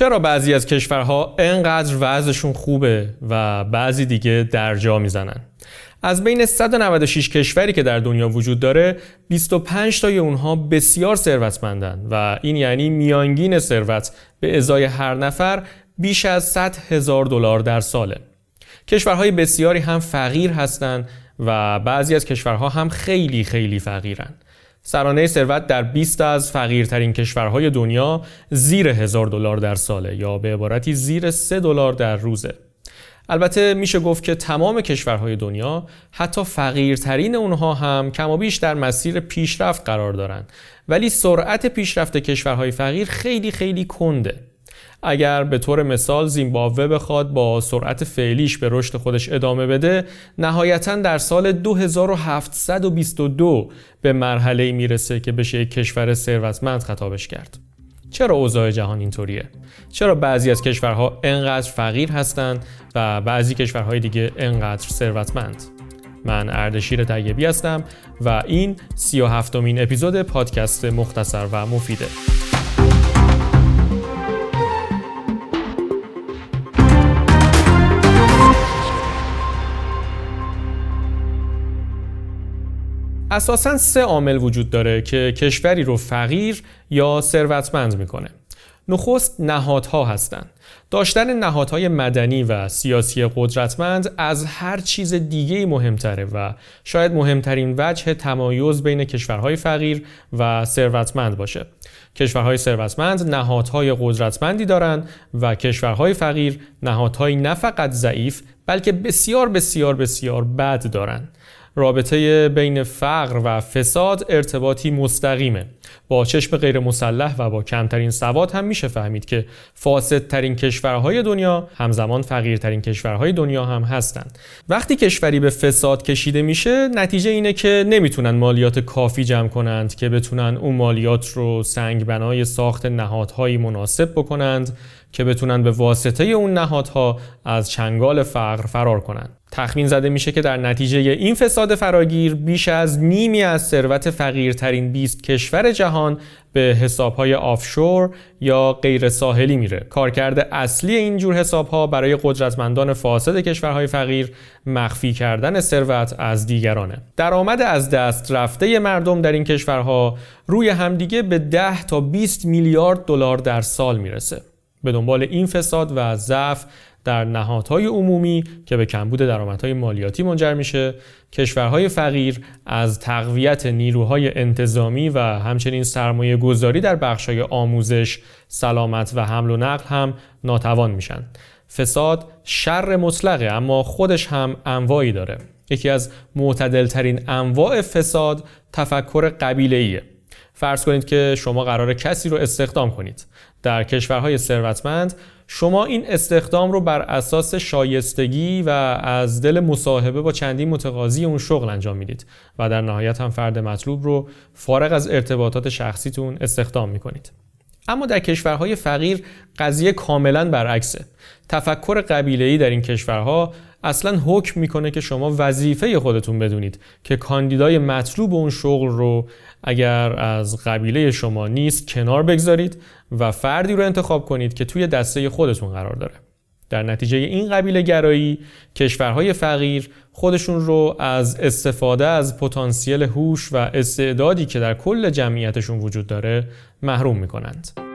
چرا بعضی از کشورها انقدر وضعشون خوبه و بعضی دیگه در جا می‌زنن؟ از بین 196 کشوری که در دنیا وجود داره 25 تای اونها بسیار ثروتمندن و این یعنی میانگین ثروت به ازای هر نفر بیش از 100 هزار دلار در ساله. کشورهای بسیاری هم فقیر هستند و بعضی از کشورها هم خیلی خیلی فقیرن. سرانه ثروت در 20 از فقیرترین کشورهای دنیا زیر هزار دلار در ساله یا به عبارتی زیر 3 دلار در روزه. البته میشه گفت که تمام کشورهای دنیا حتی فقیرترین اونها هم کم و بیش در مسیر پیشرفت قرار دارند ولی سرعت پیشرفت کشورهای فقیر خیلی خیلی کنده. اگر به طور مثال زیمبابوه بخواد با سرعت فعلیش به رشد خودش ادامه بده نهایتا در سال 2722 به مرحله می‌رسه که بشه یک کشور ثروتمند خطابش کرد. چرا اوضاع جهان اینطوریه؟ چرا بعضی از کشورها انقدر فقیر هستند و بعضی کشورهای دیگه انقدر ثروتمند؟ من اردشیر طیبی هستم و این سی و هفتمین اپیزود پادکست مختصر و مفیده. اساسا سه عامل وجود داره که کشوری رو فقیر یا ثروتمند می‌کنه نخست نهادها هستند. داشتن نهادهای مدنی و سیاسی قدرتمند از هر چیز دیگه مهمتره و شاید مهمترین وجه تمایز بین کشورهای فقیر و ثروتمند باشه. کشورهای ثروتمند نهادهای قدرتمندی دارند و کشورهای فقیر نهادهایی نه فقط ضعیف بلکه بسیار بسیار بسیار بد دارند. رابطه بین فقر و فساد ارتباطی مستقیمه با چشم غیر مسلح و با کمترین سواد هم میشه فهمید که فاسدترین کشورهای دنیا همزمان فقیرترین کشورهای دنیا هم هستند وقتی کشوری به فساد کشیده میشه نتیجه اینه که نمی‌تونن مالیات کافی جمع کنند که بتونن اون مالیات رو سنگ بنای ساخت نهادهایی مناسب بکنند که بتونن به واسطه اون نهادها از چنگال فقر فرار کنند. تخمین زده میشه که در نتیجه این فساد فراگیر بیش از نیمی از ثروت فقیرترین 20 کشور جهان به حسابهای آفشور یا غیر ساحلی میره. کارکرد اصلی این جور حسابها برای قدرتمندان فاسد کشورهای فقیر مخفی کردن ثروت از دیگرانه. درآمد از دست رفته مردم در این کشورها روی همدیگه به 10 تا 20 میلیارد دلار در سال می‌رسه. به دنبال این فساد و ضعف در نهادهای عمومی که به کمبود درآمدهای مالیاتی منجر میشه. کشورهای فقیر از تقویت نیروهای انتظامی و همچنین سرمایه گذاری در بخشهای آموزش، سلامت و حمل و نقل هم ناتوان میشن. فساد شر مطلقه اما خودش هم انواعی داره. یکی از معتدلترین انواع فساد تفکر قبیله فرض کنید که شما قرار کسی رو استخدام کنید. در کشورهای ثروتمند شما این استخدام رو بر اساس شایستگی و از دل مصاحبه با چندین متقاضی اون شغل انجام می‌دید و در نهایت هم فرد مطلوب رو فارغ از ارتباطات شخصیتون استخدام می‌کنید. اما در کشورهای فقیر قضیه کاملا برعکسه. تفکر قبیله‌ای در این کشورها اصلا حکم می‌کنه که شما وظیفه خودتون بدونید که کاندیدای مطلوب اون شغل رو اگر از قبیله شما نیست کنار بگذارید و فردی رو انتخاب کنید که توی دسته خودتون قرار داره در نتیجه این قبیله گرایی کشورهای فقیر خودشون رو از استفاده از پتانسیل هوش و استعدادی که در کل جمعیتشون وجود داره محروم می‌کنند.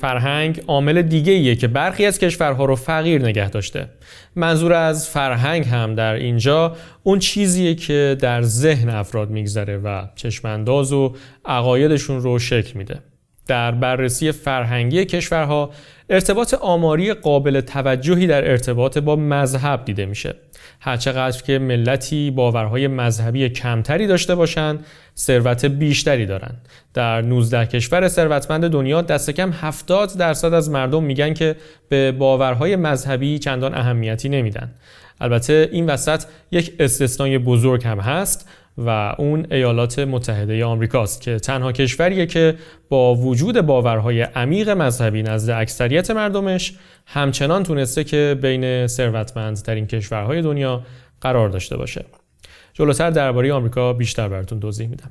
فرهنگ عامل دیگه ایه که برخی از کشورها رو فقیر نگه داشته. منظور از فرهنگ هم در اینجا اون چیزیه که در ذهن افراد میگذره و چشمانداز و عقایدشون رو شکل میده. در بررسی فرهنگی کشورها ارتباط آماری قابل توجهی در ارتباط با مذهب دیده میشه. هرچقدر که ملتی باورهای مذهبی کمتری داشته باشند ثروت بیشتری دارند. در 19 کشور ثروتمند دنیا دست کم 70 درصد از مردم میگن که به باورهای مذهبی چندان اهمیتی نمیدن. البته این وسط یک استثنای بزرگ هم هست. و اون ایالات متحده آمریکاست که تنها کشوریه که با وجود باورهای عمیق مذهبی نزد اکثریت مردمش همچنان تونسته که بین ثروتمندترین کشورهای دنیا قرار داشته باشه. جلوتر درباره آمریکا بیشتر براتون توضیح میدم.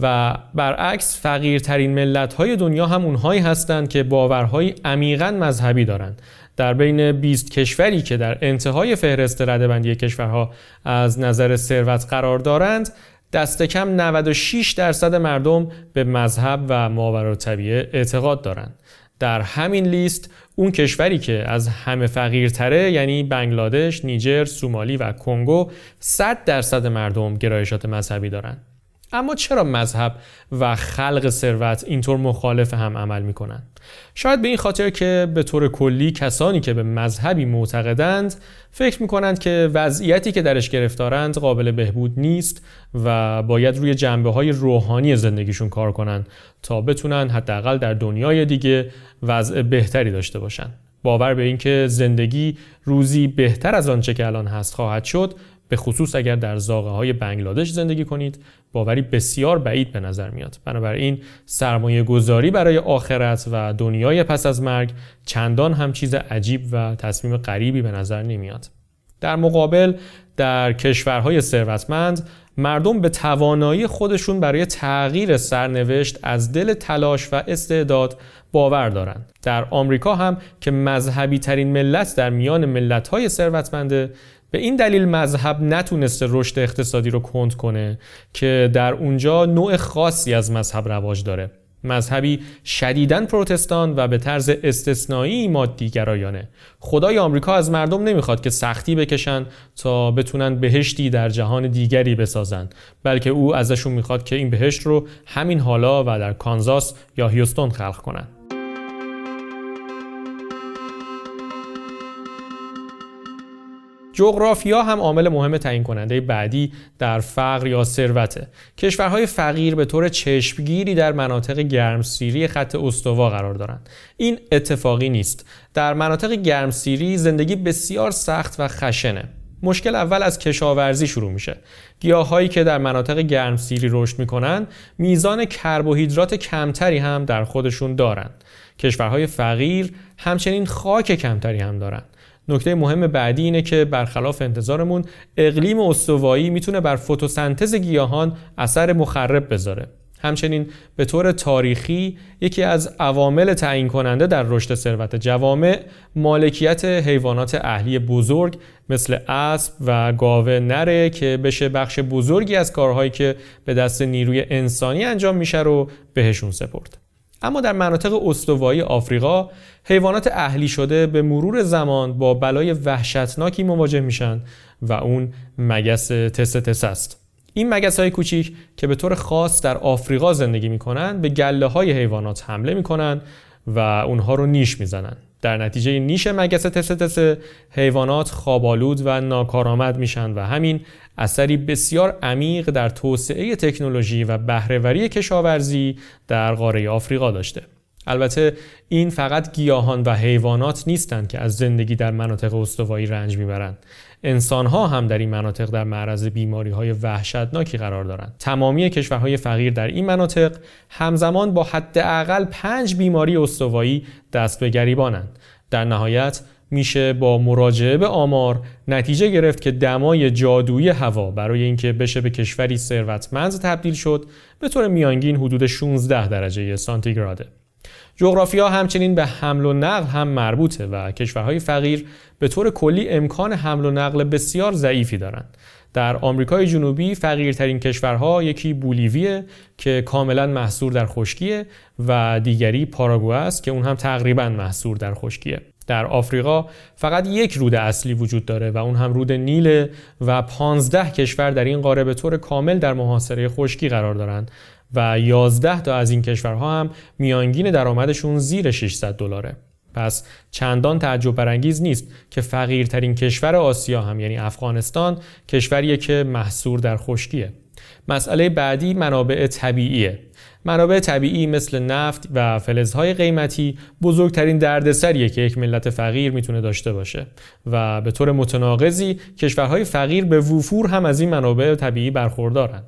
و برعکس فقیرترین ملت های دنیا هم اونهایی هستند که باورهای عمیقا مذهبی دارند در بین 20 کشوری که در انتهای فهرست ردبندی کشورها از نظر ثروت قرار دارند دست کم 96 درصد مردم به مذهب و ماورا طبیعه اعتقاد دارند در همین لیست اون کشوری که از همه فقیرتره یعنی بنگلادش، نیجر، سومالی و کنگو 100 درصد مردم گرایشات مذهبی دارند. اما چرا مذهب و خلق ثروت اینطور مخالف هم عمل می‌کنن؟ شاید به این خاطر که به طور کلی کسانی که به مذهبی معتقدند فکر می‌کنند که وضعیتی که درش گرفتارند قابل بهبود نیست و باید روی جنبه های روحانی زندگیشون کار کنند تا بتونن حداقل در دنیای دیگه وضع بهتری داشته باشند. باور به اینکه زندگی روزی بهتر از آنچه که الان هست خواهد شد به خصوص اگر در زاغه های بنگلادش زندگی کنید باوری بسیار بعید به نظر میاد بنابراین سرمایه گذاری برای آخرت و دنیای پس از مرگ چندان هم چیز عجیب و تصمیم غریبی به نظر نمیاد در مقابل در کشورهای ثروتمند مردم به توانایی خودشون برای تغییر سرنوشت از دل تلاش و استعداد باور دارند. در آمریکا هم که مذهبی ترین ملت در میان ملت های ثروتمنده به این دلیل مذهب نتونسته رشد اقتصادی رو کند کنه که در اونجا نوع خاصی از مذهب رواج داره. مذهبی شدیداً پروتستان و به طرز استثنایی مادی گرایانه خدای آمریکا از مردم نمی‌خواد که سختی بکشن تا بتونن بهشتی در جهان دیگری بسازن بلکه او ازشون می‌خواد که این بهشت رو همین حالا و در کانزاس یا هیوستون خلق کنن. جغرافیا هم عامل مهم تعیین کننده بعدی در فقر یا ثروته. کشورهای فقیر به طور چشمگیری در مناطق گرمسیری خط استوا قرار دارند. این اتفاقی نیست. در مناطق گرمسیری زندگی بسیار سخت و خشنه. مشکل اول از کشاورزی شروع میشه. گیاهایی که در مناطق گرمسیری رشد می‌کنن میزان کربوهیدرات کمتری هم در خودشون دارند. کشورهای فقیر همچنین خاک کمتری هم دارند. نکته مهم بعدی اینه که برخلاف انتظارمون اقلیم استوایی می‌تونه بر فتوسنتز گیاهان اثر مخرب بذاره. همچنین به طور تاریخی یکی از عوامل تعیین کننده در رشد ثروت جوامع مالکیت حیوانات اهلی بزرگ مثل اسب و گاوه نره که بشه بخش بزرگی از کارهایی که به دست نیروی انسانی انجام میشه رو بهشون سپرد. اما در مناطق استوایی آفریقا حیوانات اهلی شده به مرور زمان با بلای وحشتناکی مواجه میشن و اون مگس تس تس است. این مگس های کوچیک که به طور خاص در آفریقا زندگی می‌کنن به گله های حیوانات حمله می‌کنن و اونها رو نیش می‌زنن. در نتیجه نیش مگس تسه تسه حیوانات خوابالود و ناکارآمد میشن و همین اثری بسیار عمیق در توسعه تکنولوژی و بهرهوری کشاورزی در قاره آفریقا داشته. البته این فقط گیاهان و حیوانات نیستند که از زندگی در مناطق استوایی رنج می‌برند. انسانها هم در این مناطق در معرض بیماری های وحشتناکی قرار دارند. تمامی کشورهای فقیر در این مناطق همزمان با حداقل پنج بیماری استوایی دست به گریبانند. در نهایت میشه با مراجعه به آمار نتیجه گرفت که دمای جادویی هوا برای اینکه بشه به کشوری ثروتمند تبدیل شد به طور میانگین حدود 16 درجه سانتیگراده. جغرافیا همچنین به حمل و نقل هم مربوطه و کشورهای فقیر به طور کلی امکان حمل و نقل بسیار ضعیفی دارند. در آمریکای جنوبی فقیرترین کشورها یکی بولیویه که کاملا محصور در خشکیه و دیگری پاراگوئه است که اون هم تقریبا محصور در خشکیه. در آفریقا فقط یک رود اصلی وجود داره و اون هم رود نیل و 15 کشور در این قاره به طور کامل در محاصره خشکی قرار دارند و 11 تا از این کشورها هم میانگین درآمدشون زیر 600 دلاره. پس چندان تعجب برانگیز نیست که فقیرترین کشور آسیا هم یعنی افغانستان کشوریه که محصور در خشکیه. مسئله بعدی منابع طبیعیه. منابع طبیعی مثل نفت و فلزهای قیمتی بزرگترین دردسریه که یک ملت فقیر می‌تونه داشته باشه و به طور متناقضی کشورهای فقیر به وفور هم از این منابع طبیعی برخوردارند.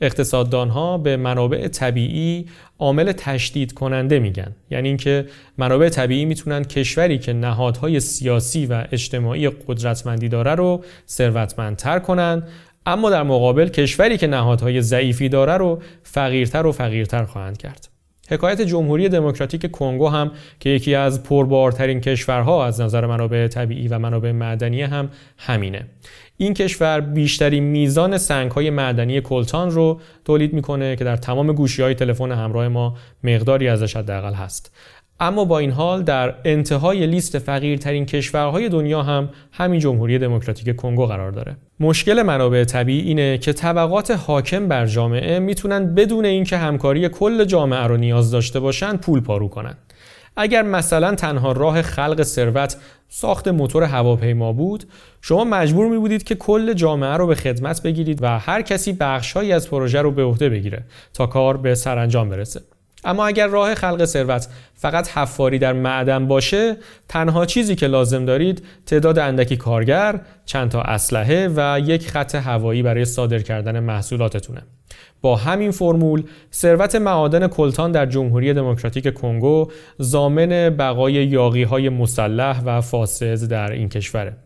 اقتصاددانها به منابع طبیعی عامل تشدید کننده میگن. یعنی اینکه منابع طبیعی می‌تونن کشوری که نهادهای سیاسی و اجتماعی قدرتمندی داره رو ثروتمندتر کنن اما در مقابل کشوری که نهادهای ضعیفی داره رو فقیرتر و فقیرتر خواهند کرد. حکایت جمهوری دموکراتیک کنگو هم که یکی از پربارترین کشورها از نظر منابع طبیعی و منابع معدنی هم همینه. این کشور بیشترین میزان سنگهای معدنی کلتان رو تولید می‌کنه که در تمام گوشی های تلفن همراه ما مقداری ازش حداقل هست اما با این حال در انتهای لیست فقیرترین کشورهای دنیا هم همین جمهوری دموکراتیک کنگو قرار داره. مشکل منابع طبیعی اینه که طبقات حاکم بر جامعه می‌تونن بدون اینکه همکاری کل جامعه رو نیاز داشته باشن پول پارو کنن. اگر مثلا تنها راه خلق ثروت ساخت موتور هواپیما بود شما مجبور می بودید که کل جامعه رو به خدمت بگیرید و هر کسی بخشهایی از پروژه رو به عهده بگیره تا کار به سرانجام برسه. اما اگر راه خلق ثروت فقط حفاری در معدن باشه تنها چیزی که لازم دارید تعداد اندکی کارگر چند تا اسلحه و یک خط هوایی برای صادر کردن محصولاتتونه. با همین فرمول ثروت معادن کلتان در جمهوری دموکراتیک کنگو زامن بقای یاقی های مسلح و فاسد در این کشوره.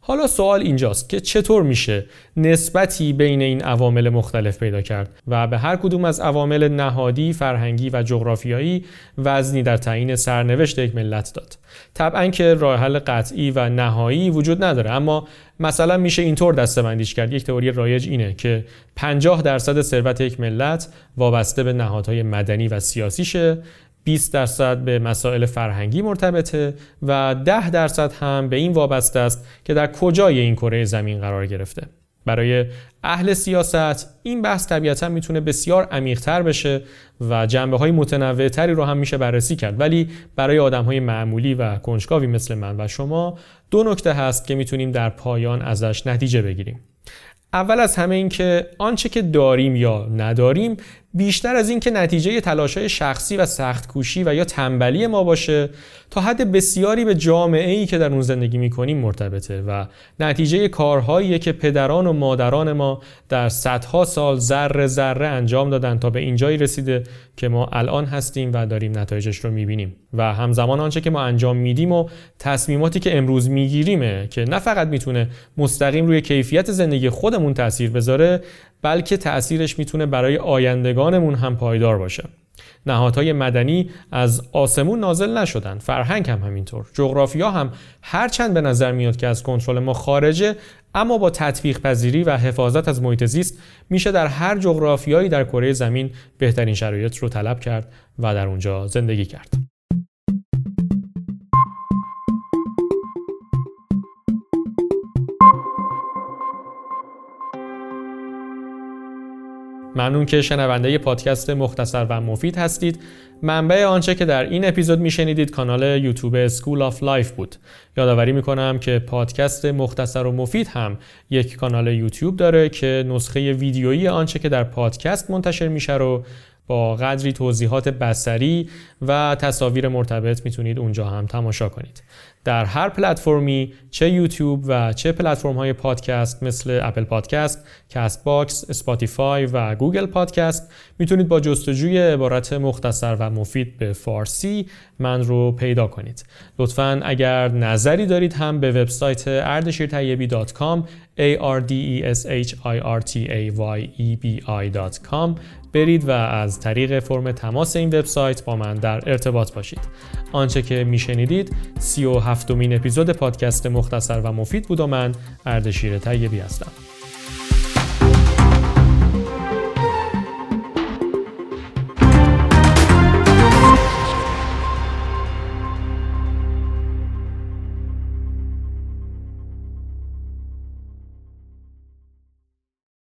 حالا سوال اینجاست که چطور میشه نسبتی بین این عوامل مختلف پیدا کرد و به هر کدوم از عوامل نهادی، فرهنگی و جغرافیایی وزنی در تعیین سرنوشت یک ملت داد. طبعا که راه حل قطعی و نهایی وجود نداره اما مثلا میشه اینطور دستبندیش کرد یک تئوری رایج اینه که 50 درصد ثروت یک ملت وابسته به نهادهای مدنی و سیاسیشه 20 درصد به مسائل فرهنگی مرتبطه و 10 درصد هم به این وابسته است که در کجای این کره زمین قرار گرفته. برای اهل سیاست این بحث طبیعتا می‌تونه بسیار عمیقتر بشه و جنبه های متنوع تری رو هم میشه بررسی کرد ولی برای آدم های معمولی و کنجکاوی مثل من و شما دو نکته هست که می‌تونیم در پایان ازش نتیجه بگیریم اول از همه این که آنچه که داریم یا نداریم بیشتر از اینکه نتیجه تلاشای شخصی و سخت کوشی و یا تنبلی ما باشه تا حد بسیاری به جامعه ای که در اون زندگی می‌کنیم مرتبطه و نتیجه کارهایی که پدران و مادران ما در صدها سال ذره ذره انجام دادن تا به اینجایی رسیده که ما الان هستیم و داریم نتایجش رو می‌بینیم. و همزمان آنچه که ما انجام میدیم و تصمیماتی که امروز میگیریمه که نه فقط می‌تونه مستقیم روی کیفیت زندگی خودمون تاثیر بذاره بلکه تأثیرش می‌تونه برای آیندگانمون هم پایدار باشه. نهادهای مدنی از آسمون نازل نشدن فرهنگ هم همینطور. جغرافیا هم هرچند به نظر میاد که از کنترل ما خارجه اما با تطبیق پذیری و حفاظت از محیط زیست میشه در هر جغرافیایی در کره زمین بهترین شرایط رو طلب کرد و در اونجا زندگی کرد. ممنون که شنونده پادکست مختصر و مفید هستید. منبع آنچه که در این اپیزود میشنیدید کانال یوتیوب School of Life بود. یادآوری می‌کنم که پادکست مختصر و مفید هم یک کانال یوتیوب داره که نسخه ویدیویی آنچه که در پادکست منتشر میشه رو با قدری توضیحات بصری و تصاویر مرتبط می‌تونید اونجا هم تماشا کنید در هر پلتفرمی چه یوتیوب و چه پلتفرم های پادکست مثل Apple Podcast، Castbox، Spotify و Google Podcast می‌تونید با جستجوی عبارت مختصر و مفید به فارسی من رو پیدا کنید. لطفا اگر نظری دارید هم به وبسایت ardeshirtayebi.com a r d s h i r t a y b i.com برید و از طریق فرم تماس این وبسایت با من در ارتباط باشید. آنچه که میشنیدید سی و هفتمین اپیزود پادکست مختصر و مفید بود و من اردشیر طیبی هستم.